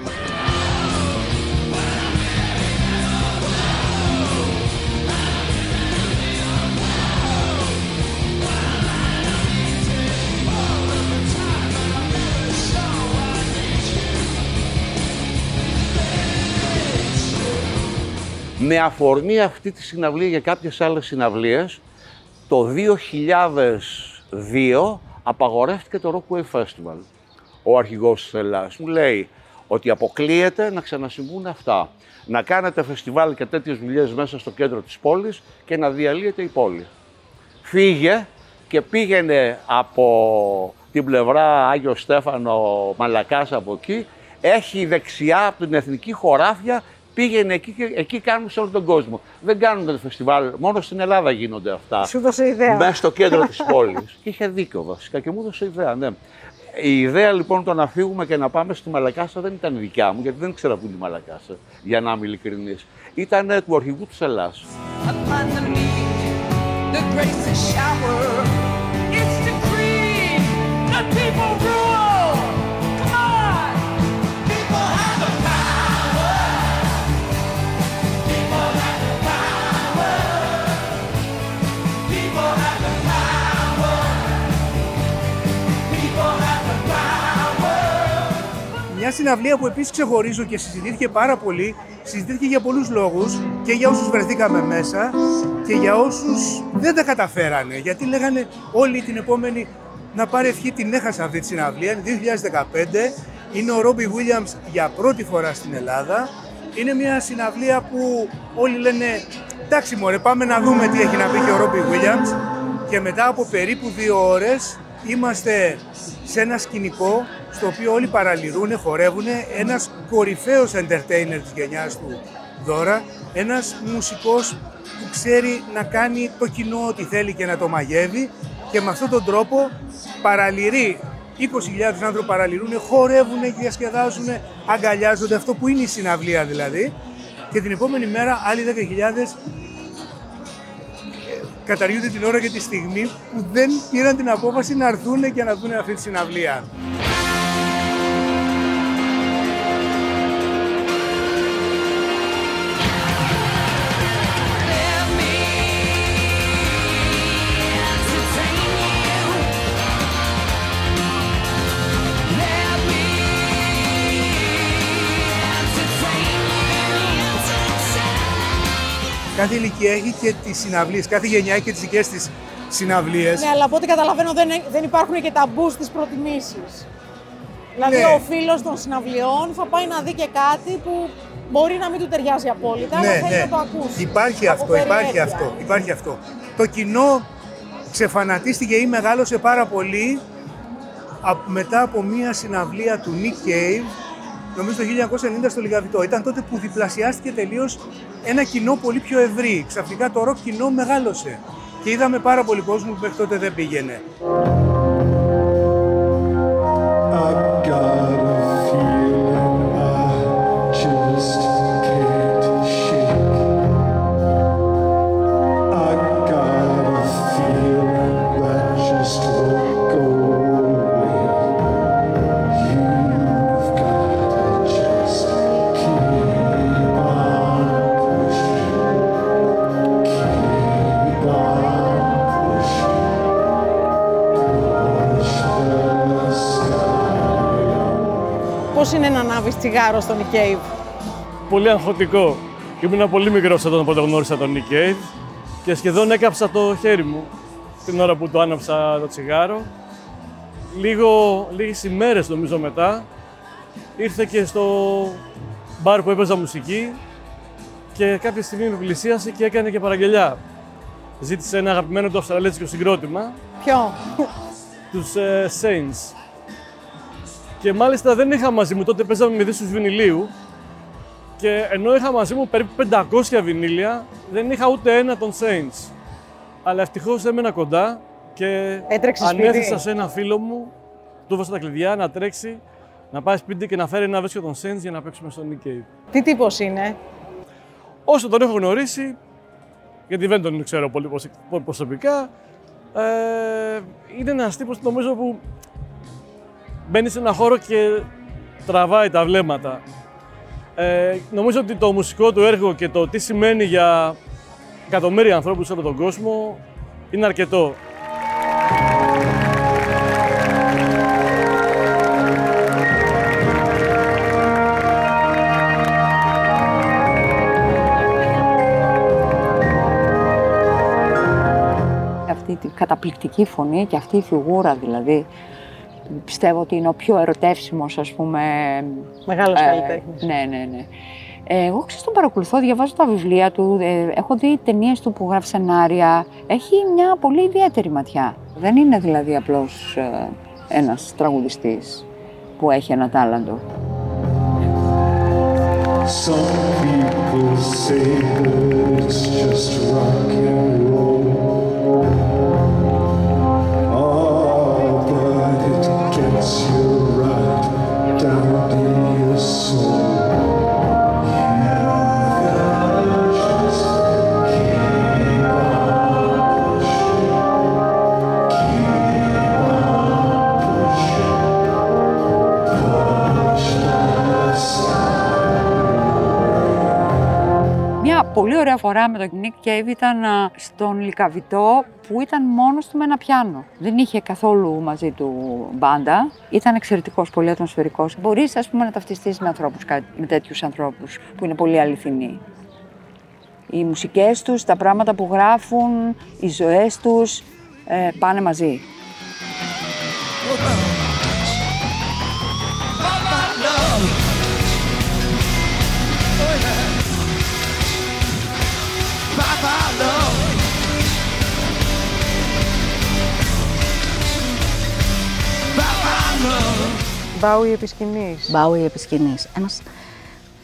Με αφορμή αυτή τη συναυλία για κάποιες άλλες συναυλίες, το 2002 απαγορεύτηκε το Rockway Festival. Ο αρχηγός της Ελλάδας μου λέει ότι αποκλείεται να ξανασυμβούν αυτά. Να κάνετε φεστιβάλ και τέτοιες δουλειές μέσα στο κέντρο της πόλης και να διαλύεται η πόλη. Φύγε και πήγαινε από την πλευρά Άγιο Στέφανο Μαλακάς από εκεί, έχει δεξιά από την Εθνική Χωράφια, πήγαινε εκεί και εκεί κάνουν σε όλο τον κόσμο. Δεν κάνουν το φεστιβάλ, μόνο στην Ελλάδα γίνονται αυτά. Σου δώσε ιδέα. Μέσα στο κέντρο της πόλης. και είχε δίκιο βασικά και μου έδωσε ιδέα, ναι. Η ιδέα λοιπόν το να φύγουμε και να πάμε στη Μαλακάσα δεν ήταν δικιά μου, γιατί δεν ήξερα πού είναι η Μαλακάσα, για να είμαι ειλικρινής. Ήταν ε, του αρχηγού της Ελλάς. upon the meek, the grace is shower. It's decreed that people rule. Συναυλία που επίσης ξεχωρίζω και συζητήθηκε πάρα πολύ, συζητήθηκε για πολλούς λόγους και για όσους βρεθήκαμε μέσα και για όσους δεν τα καταφέρανε. Γιατί λέγανε όλοι την επόμενη να πάρει ευχή την έχασα αυτή τη συναυλία. Είναι 2015, είναι ο Ρόμπι Williams για πρώτη φορά στην Ελλάδα. Είναι μια συναυλία που όλοι λένε εντάξει μωρέ πάμε να δούμε τι έχει να πει και ο Ρόμπι Williams και μετά από περίπου δύο ώρες είμαστε σε ένα σκηνικό στο οποίο όλοι παραλυρούν, χορεύουν, ένας κορυφαίος entertainer της γενιάς του Δώρα, ένας μουσικός που ξέρει να κάνει το κοινό ό,τι θέλει και να το μαγεύει και με αυτόν τον τρόπο παραλυρεί 20.000 άνθρωποι παραλυρούν, χορεύουν, διασκεδάζουν, αγκαλιάζονται, αυτό που είναι η συναυλία δηλαδή. Και την επόμενη μέρα άλλοι 10.000 καταργούνται την ώρα και τη στιγμή που δεν πήραν την απόφαση να έρθουν και να δουν αυτή τη συναυλία. Κάθε ηλικία έχει και τις συναυλίες, κάθε γενιά έχει και τις δικές της συναυλίες. Ναι, αλλά από ό,τι καταλαβαίνω δεν, δεν υπάρχουν και ταμπούς στις προτιμήσεις. Δηλαδή Ναι. ο φίλος των συναυλιών θα πάει να δει και κάτι που μπορεί να μην του ταιριάζει απόλυτα, αλλά θέλει να το ακούσει. Ναι, Υπάρχει Από αυτό, υπάρχει περιέργεια. αυτό, υπάρχει αυτό. Το κοινό ξεφανατίστηκε ή μεγάλωσε πάρα πολύ α- μετά από μία συναυλία του Nick Cave, νομίζω το 1990 στο Λιγαβητό. Ήταν τότε που διπλασιάστηκε τελείως ένα κοινό πολύ πιο ευρύ. Ξαφνικά το ροκ κοινό μεγάλωσε. Και είδαμε πάρα πολύ κόσμο που μέχρι τότε δεν πήγαινε. Τσιγάρο στον Nick Cave. πολύ αγχωτικό. Ήμουν πολύ μικρός όταν πρώτα γνώρισα τον Nick Cave και σχεδόν έκαψα το χέρι μου την ώρα που το άναψα το τσιγάρο. Λίγο, λίγες ημέρες νομίζω μετά ήρθε και στο μπαρ που έπαιζα μουσική και κάποια στιγμή με πλησίασε και έκανε και παραγγελιά. Ζήτησε ένα αγαπημένο του αυστραλέζικο συγκρότημα, Ποιο; τους ε, Saints. Και μάλιστα δεν είχα μαζί μου, τότε παίζαμε με δίσκους βινιλίου και ενώ είχα μαζί μου περίπου 500 βινίλια, δεν είχα ούτε ένα των Saints. Αλλά ευτυχώς έμενα κοντά και Έτρεξες σπίτι; ανέθεσα σε ένα φίλο μου, του έδωσα τα κλειδιά να τρέξει, να πάει σπίτι και να φέρει ένα βέσκιο των Saints για να παίξουμε στο Nick Cave. Τι τύπος είναι; Όσο τον έχω γνωρίσει, γιατί δεν τον ξέρω πολύ προσ- προσωπικά, ε, είναι ένας τύπος νομίζω που μπαίνει σε ένα χώρο και τραβάει τα βλέμματα. Ε, νομίζω ότι το μουσικό του έργο και το τι σημαίνει για εκατομμύρια ανθρώπους σε όλο τον κόσμο είναι αρκετό. Αυτή τη καταπληκτική φωνή και αυτή η φιγούρα δηλαδή. Πιστεύω ότι είναι ο πιο ερωτεύσιμος, ας πούμε... Μεγάλος καλλιτέχνης. Ναι, ναι, ναι. Ε, Εγώ ξέρεις τον παρακολουθώ, διαβάζω τα βιβλία του, ε, έχω δει ταινίες του που γράφει σενάρια. Έχει μια πολύ ιδιαίτερη ματιά. Δεν είναι δηλαδή απλώς ε, ένας τραγουδιστής που έχει ένα τάλαντο. Some people say that it's just rock φορά με τον Nick Cave ήταν α, στον Λικαβιτό που ήταν μόνος του με ένα πιάνο. Δεν είχε καθόλου μαζί του μπάντα. Ήταν εξαιρετικός, πολύ ατμοσφαιρικός. Μπορείς ας πούμε να ταυτιστείς με ανθρώπους, κα- με τέτοιους ανθρώπους που είναι πολύ αληθινοί. Οι μουσικές τους, τα πράγματα που γράφουν, οι ζωές τους ε, πάνε μαζί. Μπάουι επισκηνής. Μπάουι επισκηνής. Ένας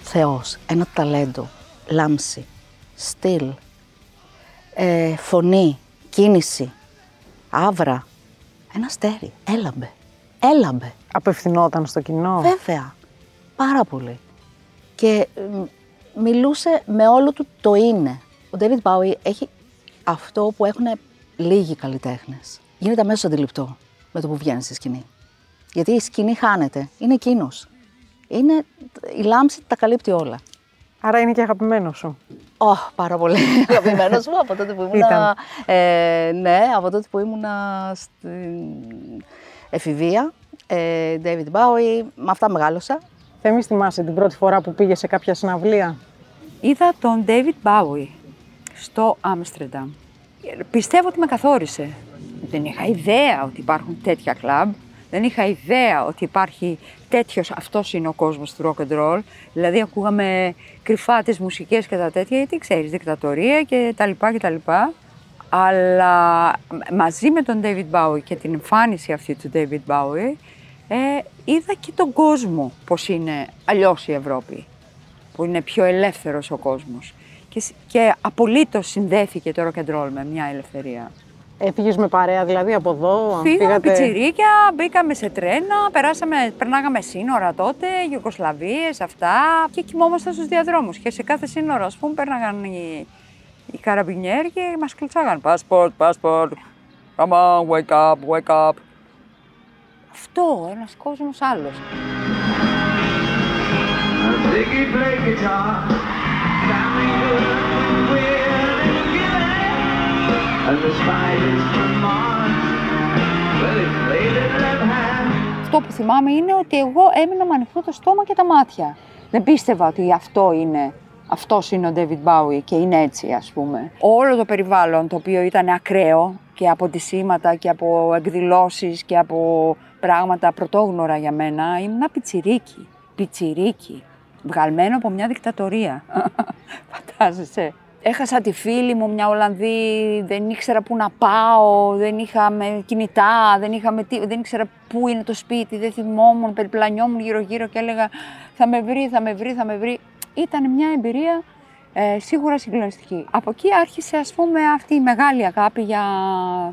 θεός, ένα ταλέντο, λάμψη, στυλ, ε, φωνή, κίνηση, άβρα. Ένας αστέρι, έλαμπε, έλαμπε. Απευθυνόταν στο κοινό. Βέβαια, πάρα πολύ. Και μ, μιλούσε με όλο του το είναι. Ο David Bowie έχει αυτό που έχουν λίγοι καλλιτέχνες. Γίνεται αμέσως αντιληπτό με το που βγαίνει στη σκηνή. Γιατί η σκηνή χάνεται. Είναι εκείνος. Είναι, η λάμψη τα καλύπτει όλα. Άρα είναι και αγαπημένος σου. Ω, πάρα πολύ αγαπημένος μου από τότε που ήμουν. Ήταν. Ε, ναι, από τότε που ήμουν στην εφηβεία. Ε, David Bowie, με αυτά μεγάλωσα. Θέμη, θυμάσαι την πρώτη φορά που πήγε σε κάποια συναυλία; Είδα τον David Bowie στο Άμστερνταμ. Πιστεύω ότι με καθόρισε. Δεν είχα ιδέα ότι υπάρχουν τέτοια κλαμπ. Δεν είχα ιδέα ότι υπάρχει τέτοιος, αυτός είναι ο κόσμος του rock and roll. Δηλαδή ακούγαμε κρυφά τις μουσικές και τα τέτοια, γιατί ξέρεις, δικτατορία και τα λοιπά και τα λοιπά. Αλλά μαζί με τον David Bowie και την εμφάνιση αυτή του David Bowie, ε, είδα και τον κόσμο πώς είναι αλλιώς η Ευρώπη που είναι πιο ελεύθερος ο κόσμος. Και, σ- και απολύτως συνδέθηκε το rock and roll με μια ελευθερία. Έφυγες με παρέα δηλαδή από εδώ. Φύγαμε πιτσιρίκια, μπήκαμε σε τρένα, περάσαμε, περνάγαμε σύνορα τότε, Ιουγκοσλαβίες, αυτά και κοιμόμασταν στους διαδρόμους. Και σε κάθε σύνορο, ας πούμε, πέρναγαν οι, οι καραμπινιέροι και μας κλουτσάγαν. Passport, passport, come on, wake up, wake up. Αυτό, ένας κόσμος άλλος. Ziggy play guitar, sounding good Αυτό που θυμάμαι είναι ότι εγώ έμεινα με ανοιχτό το στόμα και τα μάτια. Δεν πίστευα ότι αυτό είναι, αυτός είναι ο David Bowie και είναι έτσι ας πούμε. Όλο το περιβάλλον το οποίο ήταν ακραίο και από σήματα και από εκδηλώσεις και από πράγματα πρωτόγνωρα για μένα, ήμουν πιτσιρίκι, πιτσιρίκι, βγαλμένο από μια δικτατορία. Φαντάζεσαι. Έχασα τη φίλη μου, μια Ολλανδή, δεν ήξερα πού να πάω, δεν είχαμε κινητά, δεν, είχαμε τι, δεν ήξερα πού είναι το σπίτι, δεν θυμόμουν, περιπλανιόμουν γύρω-γύρω και έλεγα θα με βρει, θα με βρει, θα με βρει. Ήταν μια εμπειρία ε, σίγουρα συγκλονιστική. Από εκεί άρχισε ας πούμε αυτή η μεγάλη αγάπη για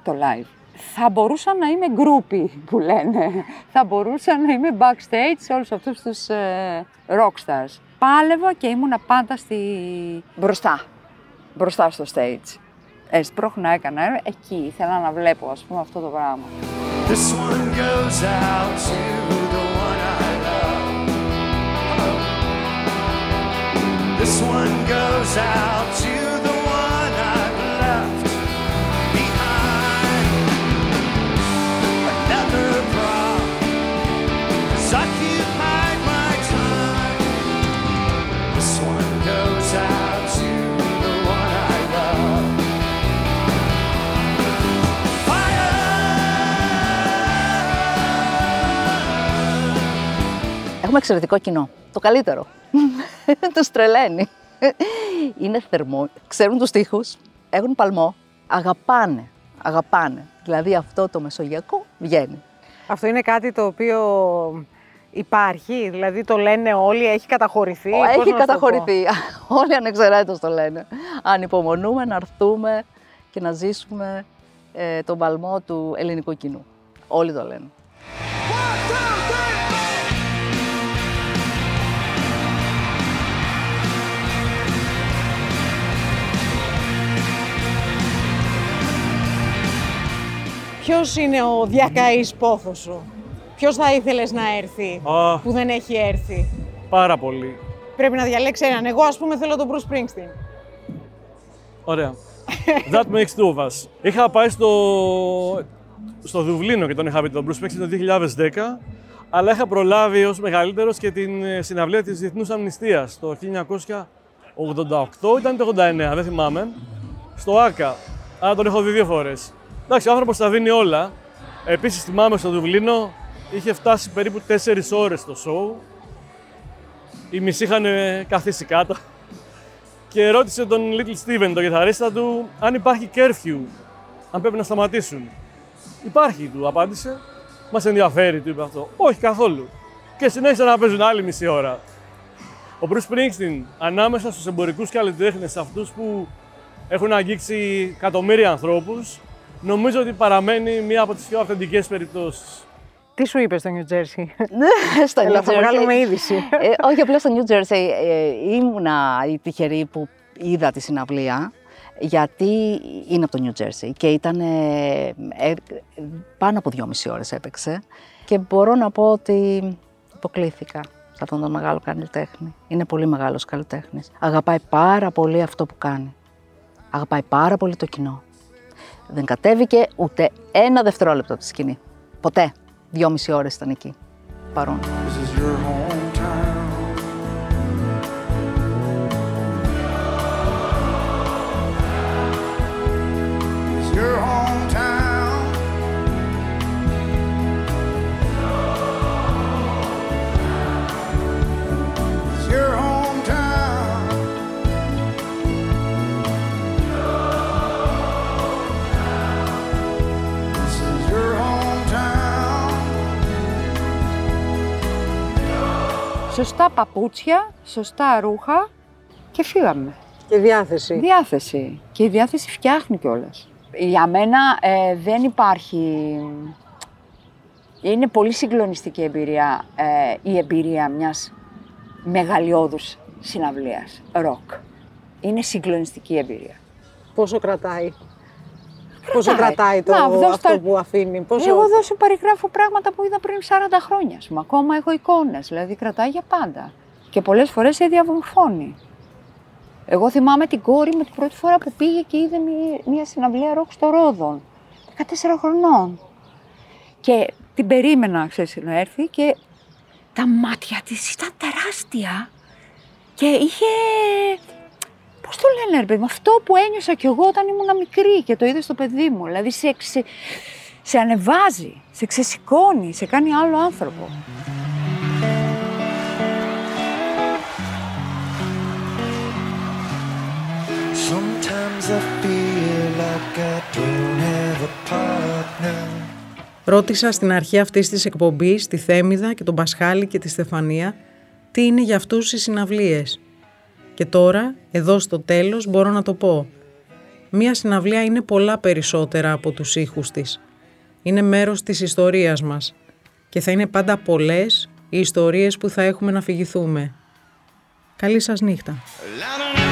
το live. Θα μπορούσα να είμαι γκρούπι που λένε. Θα μπορούσα να είμαι backstage σε όλους αυτούς τους ε, rockstars. Πάλευα και ήμουνα πάντα στη... μπροστά. Μπροστά στο stage. Έσπροχνα έκανα, ε, εκεί ήθελα να βλέπω ας πούμε αυτό το πράγμα. This one goes out to the one I love. This one goes out to Έχουμε εξαιρετικό κοινό. Το καλύτερο. Τους τρελαίνει. Είναι θερμό. Ξέρουν τους στίχους. Έχουν παλμό. Αγαπάνε. Αγαπάνε. Δηλαδή αυτό το μεσογειακό βγαίνει. Αυτό είναι κάτι το οποίο υπάρχει, δηλαδή το λένε όλοι, έχει καταχωρηθεί. πώς Έχει να σου το πω. καταχωρηθεί. Όλοι ανεξαιρέτως το λένε. Ανυπομονούμε να έρθουμε και να ζήσουμε ε, τον παλμό του ελληνικού κοινού. Όλοι το λένε. Ποιος είναι ο διακαής πόθος σου, ποιος θα ήθελες να έρθει, Α. που δεν έχει έρθει; Πάρα πολύ. Πρέπει να διαλέξει έναν. Εγώ, ας πούμε, θέλω τον Bruce Springsteen. Ωραία. That makes two of us. Είχα πάει στο, στο Δουβλίνο και τον είχα πει τον Bruce Springsteen το 2010, αλλά είχα προλάβει ως μεγαλύτερος και την ε, συναυλία της Διεθνούς Αμνηστίας το 1988, ήταν το 89, δεν θυμάμαι, στο ΆΚΑ. Άρα τον έχω δει δύο φορές. Εντάξει, ο άνθρωπος τα δίνει όλα. Επίσης θυμάμαι στο Δουβλίνο, είχε φτάσει περίπου 4 ώρες το show. Οι μισοί είχαν ε, καθίσει κάτω και ρώτησε τον Little Steven, τον κιθαρίστα του, αν υπάρχει curfew, αν πρέπει να σταματήσουν. Υπάρχει, του απάντησε. Μας ενδιαφέρει, του είπε αυτό. Όχι καθόλου. Και συνέχισαν να παίζουν άλλη μισή ώρα. Ο Bruce Springsteen, ανάμεσα στους εμπορικούς καλλιτέχνες, αυτούς που έχουν αγγίξει εκατομμύρια ανθρώπους, νομίζω ότι παραμένει μία από τις πιο αυθεντικές περιπτώσεις. Τι σου είπες στο New Jersey. στο Έλα, New θα Jersey. βγάλουμε είδηση. Ε, όχι, απλά στο New Jersey ε, ήμουνα η τυχερή που είδα τη συναυλία, γιατί είναι από το New Jersey και ήταν ε, ε, πάνω από δυόμιση ώρες έπαιξε και μπορώ να πω ότι υποκλήθηκα σε αυτόν τον μεγάλο καλλιτέχνη. Είναι πολύ μεγάλος καλλιτέχνης. Αγαπάει πάρα πολύ αυτό που κάνει. Αγαπάει πάρα πολύ το κοινό. Δεν κατέβηκε ούτε ένα δευτερόλεπτο από τη σκηνή. Ποτέ. Δυόμιση ώρες ήταν εκεί. Παρόν. Σωστά παπούτσια, σωστά ρούχα και φύγαμε. Και διάθεση. Διάθεση. Και η διάθεση φτιάχνει κιόλας. Για μένα ε, δεν υπάρχει. Είναι πολύ συγκλονιστική εμπειρία ε, η εμπειρία μιας μεγαλειώδους συναυλίας, ροκ. Είναι συγκλονιστική εμπειρία. Πόσο κρατάει; Πόσο κρατάει το, Να, δώσ' αυτό τα- που αφήνει. Πόσο... Εγώ εδώ σου περιγράφω πράγματα που είδα πριν 40 χρόνια. Ας πούμε. Ακόμα έχω εικόνες, δηλαδή κρατάει για πάντα. Και πολλές φορές σε διαβοφώνει. Εγώ θυμάμαι την κόρη μου την πρώτη φορά που πήγε και είδε μια, μια συναυλία ροκ στο Ρόδον. 14 χρονών. Και την περίμενα, ξέρεις, να έρθει και τα μάτια της ήταν τεράστια. Και είχε, πώς το λένε ρε παιδί μου, αυτό που ένιωσα κι εγώ όταν ήμουν μικρή και το είδες στο παιδί μου. Δηλαδή σε, σε, σε ανεβάζει, σε ξεσηκώνει, σε κάνει άλλο άνθρωπο. Sometimes I feel like I don't have a partner. Ρώτησα στην αρχή αυτής της εκπομπής τη Θέμιδα και τον Πασχάλη και τη Στεφανία τι είναι για αυτούς οι συναυλίες. Και τώρα, εδώ στο τέλος, μπορώ να το πω. Μία συναυλία είναι πολλά περισσότερα από τους ήχους της. Είναι μέρος της ιστορίας μας. Και θα είναι πάντα πολλές οι ιστορίες που θα έχουμε να φυγηθούμε. Καλή σας νύχτα. I don't